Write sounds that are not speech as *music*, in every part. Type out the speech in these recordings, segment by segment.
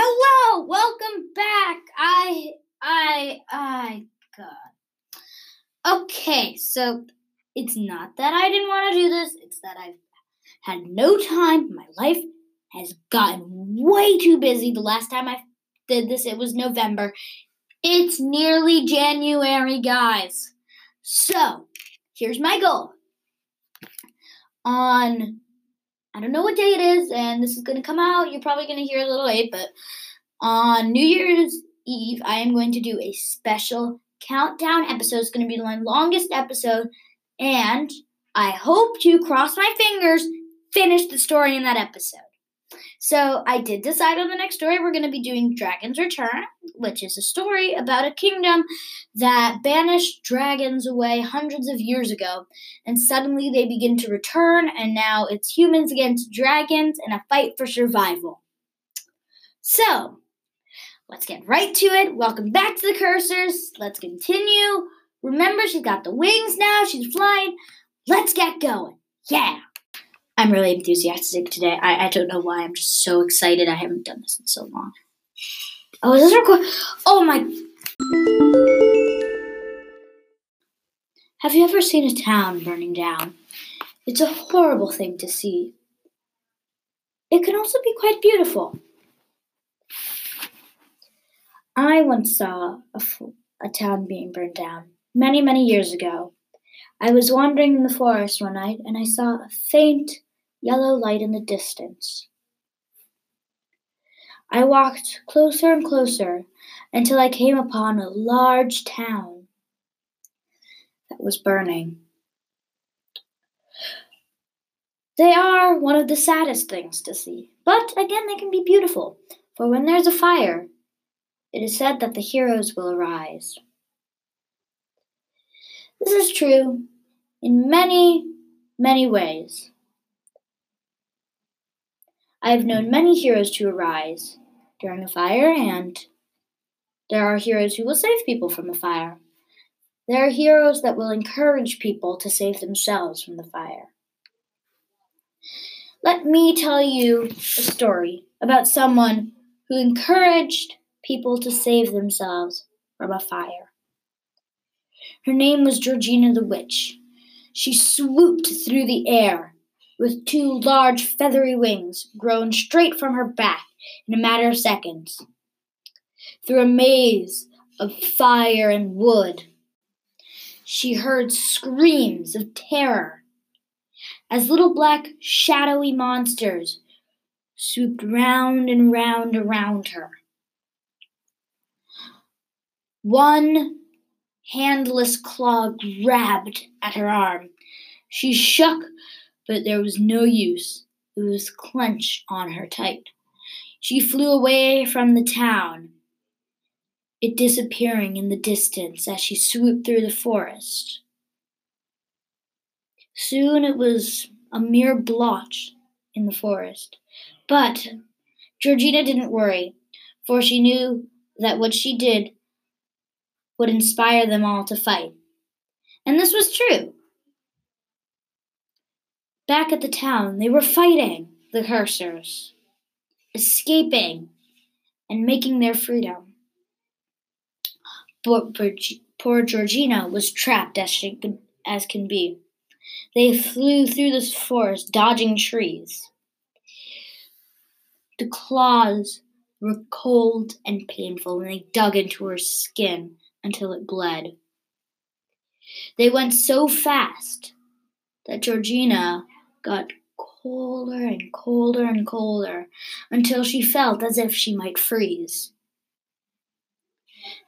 Hello, welcome back. I, I, I, God. Okay, so it's not that I didn't want to do this, it's that I've had no time. My life has gotten way too busy. The last time I did this, it was November. It's nearly January, guys. So, here's my goal. On I don't know what day it is, and this is going to come out. You're probably going to hear a little late, but on New Year's Eve, I am going to do a special countdown episode. It's going to be my longest episode, and I hope to cross my fingers, finish the story in that episode. So I did decide on the next story. We're going to be doing Dragon's Return, which is a story about a kingdom that banished dragons away hundreds of years ago. And suddenly they begin to return, and now it's humans against dragons in a fight for survival. So, let's get right to it. Welcome back to the Cursors. Let's continue. Remember, she's got the wings now, she's flying. Let's get going. Yeah. I'm really enthusiastic today. I, I don't know why. I'm just so excited. I haven't done this in so long. Oh, is this record? Oh my. Have you ever seen a town burning down? It's a horrible thing to see. It can also be quite beautiful. I once saw a, a town being burned down many, many years ago. I was wandering in the forest one night and I saw a faint yellow light in the distance. I walked closer and closer until I came upon a large town that was burning. They are one of the saddest things to see, but again, they can be beautiful, for when there's a fire, it is said that the heroes will arise. This is true in many, many ways. I have known many heroes to arise during a fire, and there are heroes who will save people from the fire. There are heroes that will encourage people to save themselves from the fire. Let me tell you a story about someone who encouraged people to save themselves from a fire. Her name was Georgina the Witch. She swooped through the air with two large feathery wings grown straight from her back in a matter of seconds. Through a maze of fire and wood, she heard screams of terror as little black shadowy monsters swooped round and round around her. One handless claw grabbed at her arm. She shook but there was no use. It was clenched on her tight. She flew away from the town, it disappearing in the distance as she swooped through the forest. Soon it was a mere blotch in the forest. But Georgina didn't worry, for she knew that what she did would inspire them all to fight. And this was true. Back at the town, they were fighting the cursors, escaping, and making their freedom. Poor Georgina was trapped as she as can be. They flew through the forest, dodging trees. The claws were cold and painful, and they dug into her skin until it bled. They went so fast that Georgina got colder and colder and colder until she felt as if she might freeze.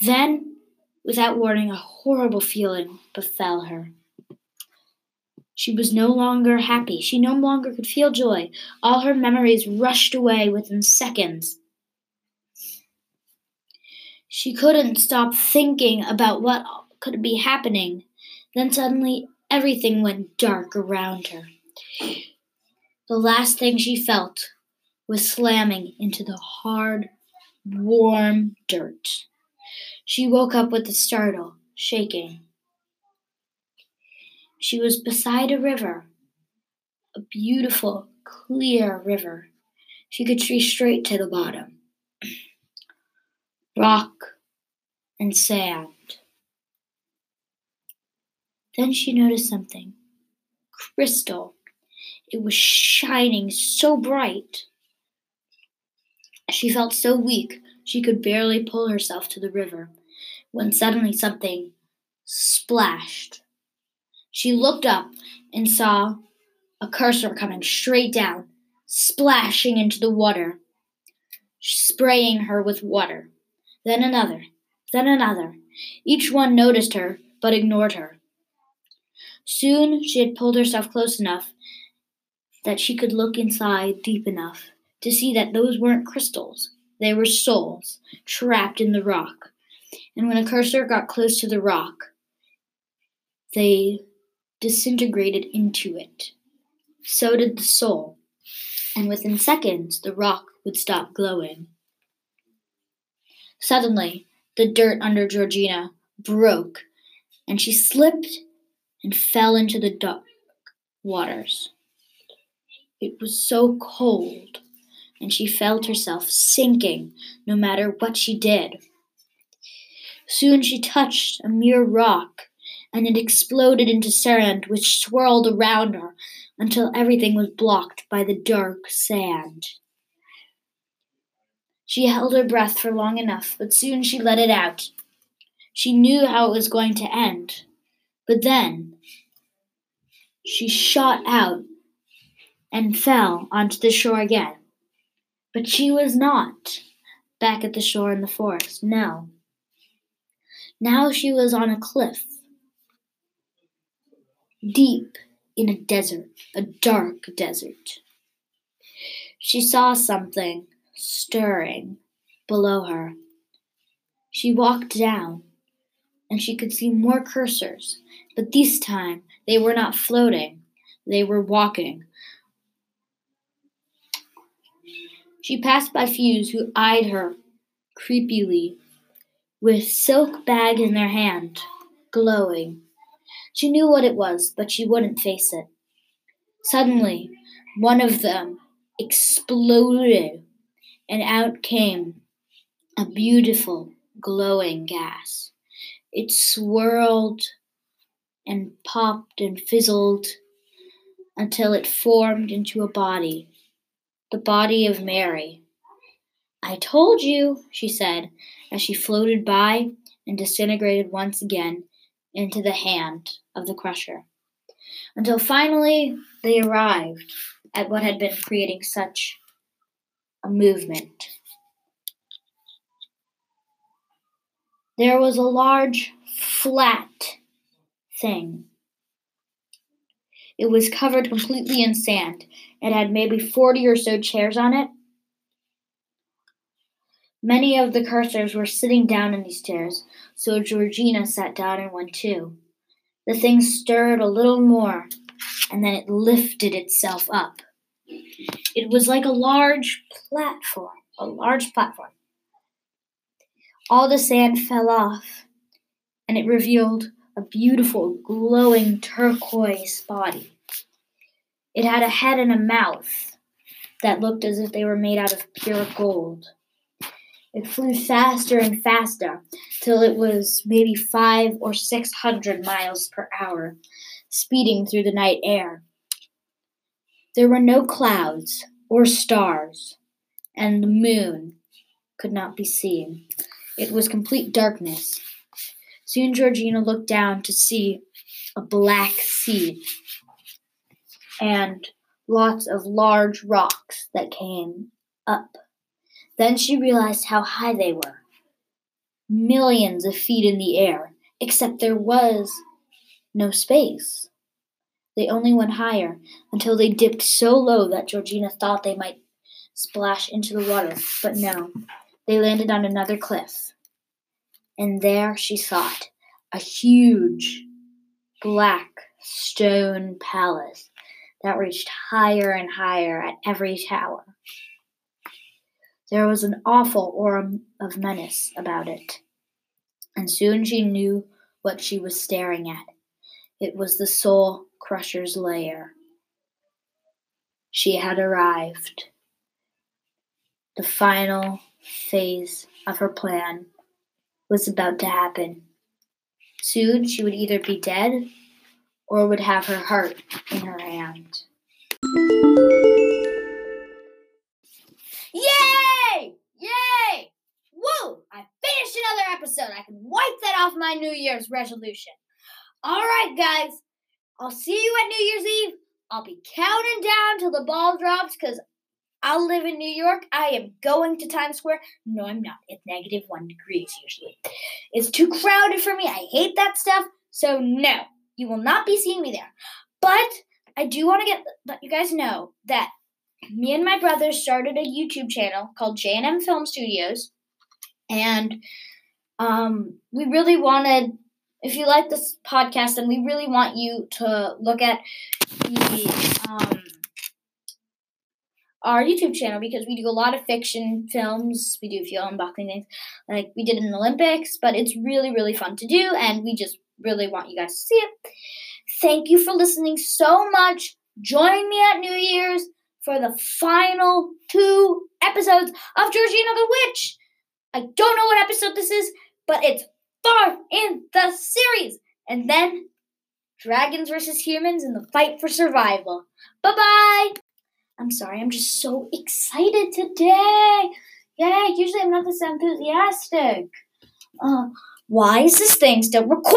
Then, without warning, a horrible feeling befell her. She was no longer happy. She no longer could feel joy. All her memories rushed away within seconds. She couldn't stop thinking about what could be happening. Then suddenly everything went dark around her. The last thing she felt was slamming into the hard, warm dirt. She woke up with a startle, shaking. She was beside a river, a beautiful, clear river. She could see straight to the bottom. *clears throat* rock, and sand. Then she noticed something crystal. It was shining so bright. She felt so weak she could barely pull herself to the river when suddenly something splashed. She looked up and saw a cursor coming straight down, splashing into the water, spraying her with water. Then another, then another. Each one noticed her, but ignored her. Soon she had pulled herself close enough that she could look inside deep enough to see that those weren't crystals. They were souls trapped in the rock. And when a cursor got close to the rock, they disintegrated into it. So did the soul. And within seconds, the rock would stop glowing. Suddenly, the dirt under Georgina broke, and she slipped and fell into the dark waters. It was so cold, and she felt herself sinking no matter what she did. Soon she touched a mere rock, and it exploded into sand which swirled around her until everything was blocked by the dark sand. She held her breath for long enough, but soon she let it out. She knew how it was going to end. But then she shot out and fell onto the shore again. But she was not back at the shore in the forest, no. Now she was on a cliff, deep in a desert, a dark desert. She saw something stirring below her. She walked down, and she could see more cursors, but this time they were not floating, they were walking. She passed by few who eyed her creepily, with silk bags in their hand, glowing. She knew what it was, but she wouldn't face it. Suddenly, one of them exploded, and out came a beautiful glowing gas. It swirled and popped and fizzled until it formed into a body, the body of Mary. I told you, she said, as she floated by and disintegrated once again into the hand of the crusher, until finally they arrived at what had been creating such a movement. There was a large, flat thing. It was covered completely in sand. It had maybe 40 or so chairs on it. Many of the cursors were sitting down in these chairs, so Georgina sat down in one too. The thing stirred a little more, and then it lifted itself up. It was like a large platform, a large platform. All the sand fell off, and it revealed a beautiful, glowing turquoise body. It had a head and a mouth that looked as if they were made out of pure gold. It flew faster and faster till it was maybe five or six hundred miles per hour, speeding through the night air. There were no clouds or stars, and the moon could not be seen. It was complete darkness. Soon Georgina looked down to see a black sea and lots of large rocks that came up. Then she realized how high they were millions of feet in the air, except there was no space. They only went higher until they dipped so low that Georgina thought they might splash into the water, but no, they landed on another cliff and there she sought a huge black stone palace that reached higher and higher at every tower. There was an awful aura of menace about it, and soon she knew what she was staring at. It was the Soul Crusher's lair. She had arrived. The final phase of her plan was about to happen. Soon she would either be dead or would have her heart in her hand. Yay! Yay! Woo! I finished another episode. I can wipe that off my New Year's resolution. All right, guys. I'll see you at New Year's Eve. I'll be counting down till the ball drops because I'll live in New York. I am going to Times Square. No, I'm not. It's negative one degrees usually. It's too crowded for me. I hate that stuff. So, no, you will not be seeing me there. But I do want to get let you guys know that me and my brother started a YouTube channel called J&M Film Studios. And um, we really wanted if you like this podcast, then we really want you to look at the um, our YouTube channel because we do a lot of fiction films. We do a few unboxing things, like we did in the Olympics. But it's really, really fun to do, and we just really want you guys to see it. Thank you for listening so much. Join me at New Year's for the final two episodes of Georgina the Witch. I don't know what episode this is, but it's far in the series. And then dragons versus humans in the fight for survival. Bye bye. I'm sorry, I'm just so excited today. Yeah, usually I'm not this enthusiastic. Uh, why is this thing still recording?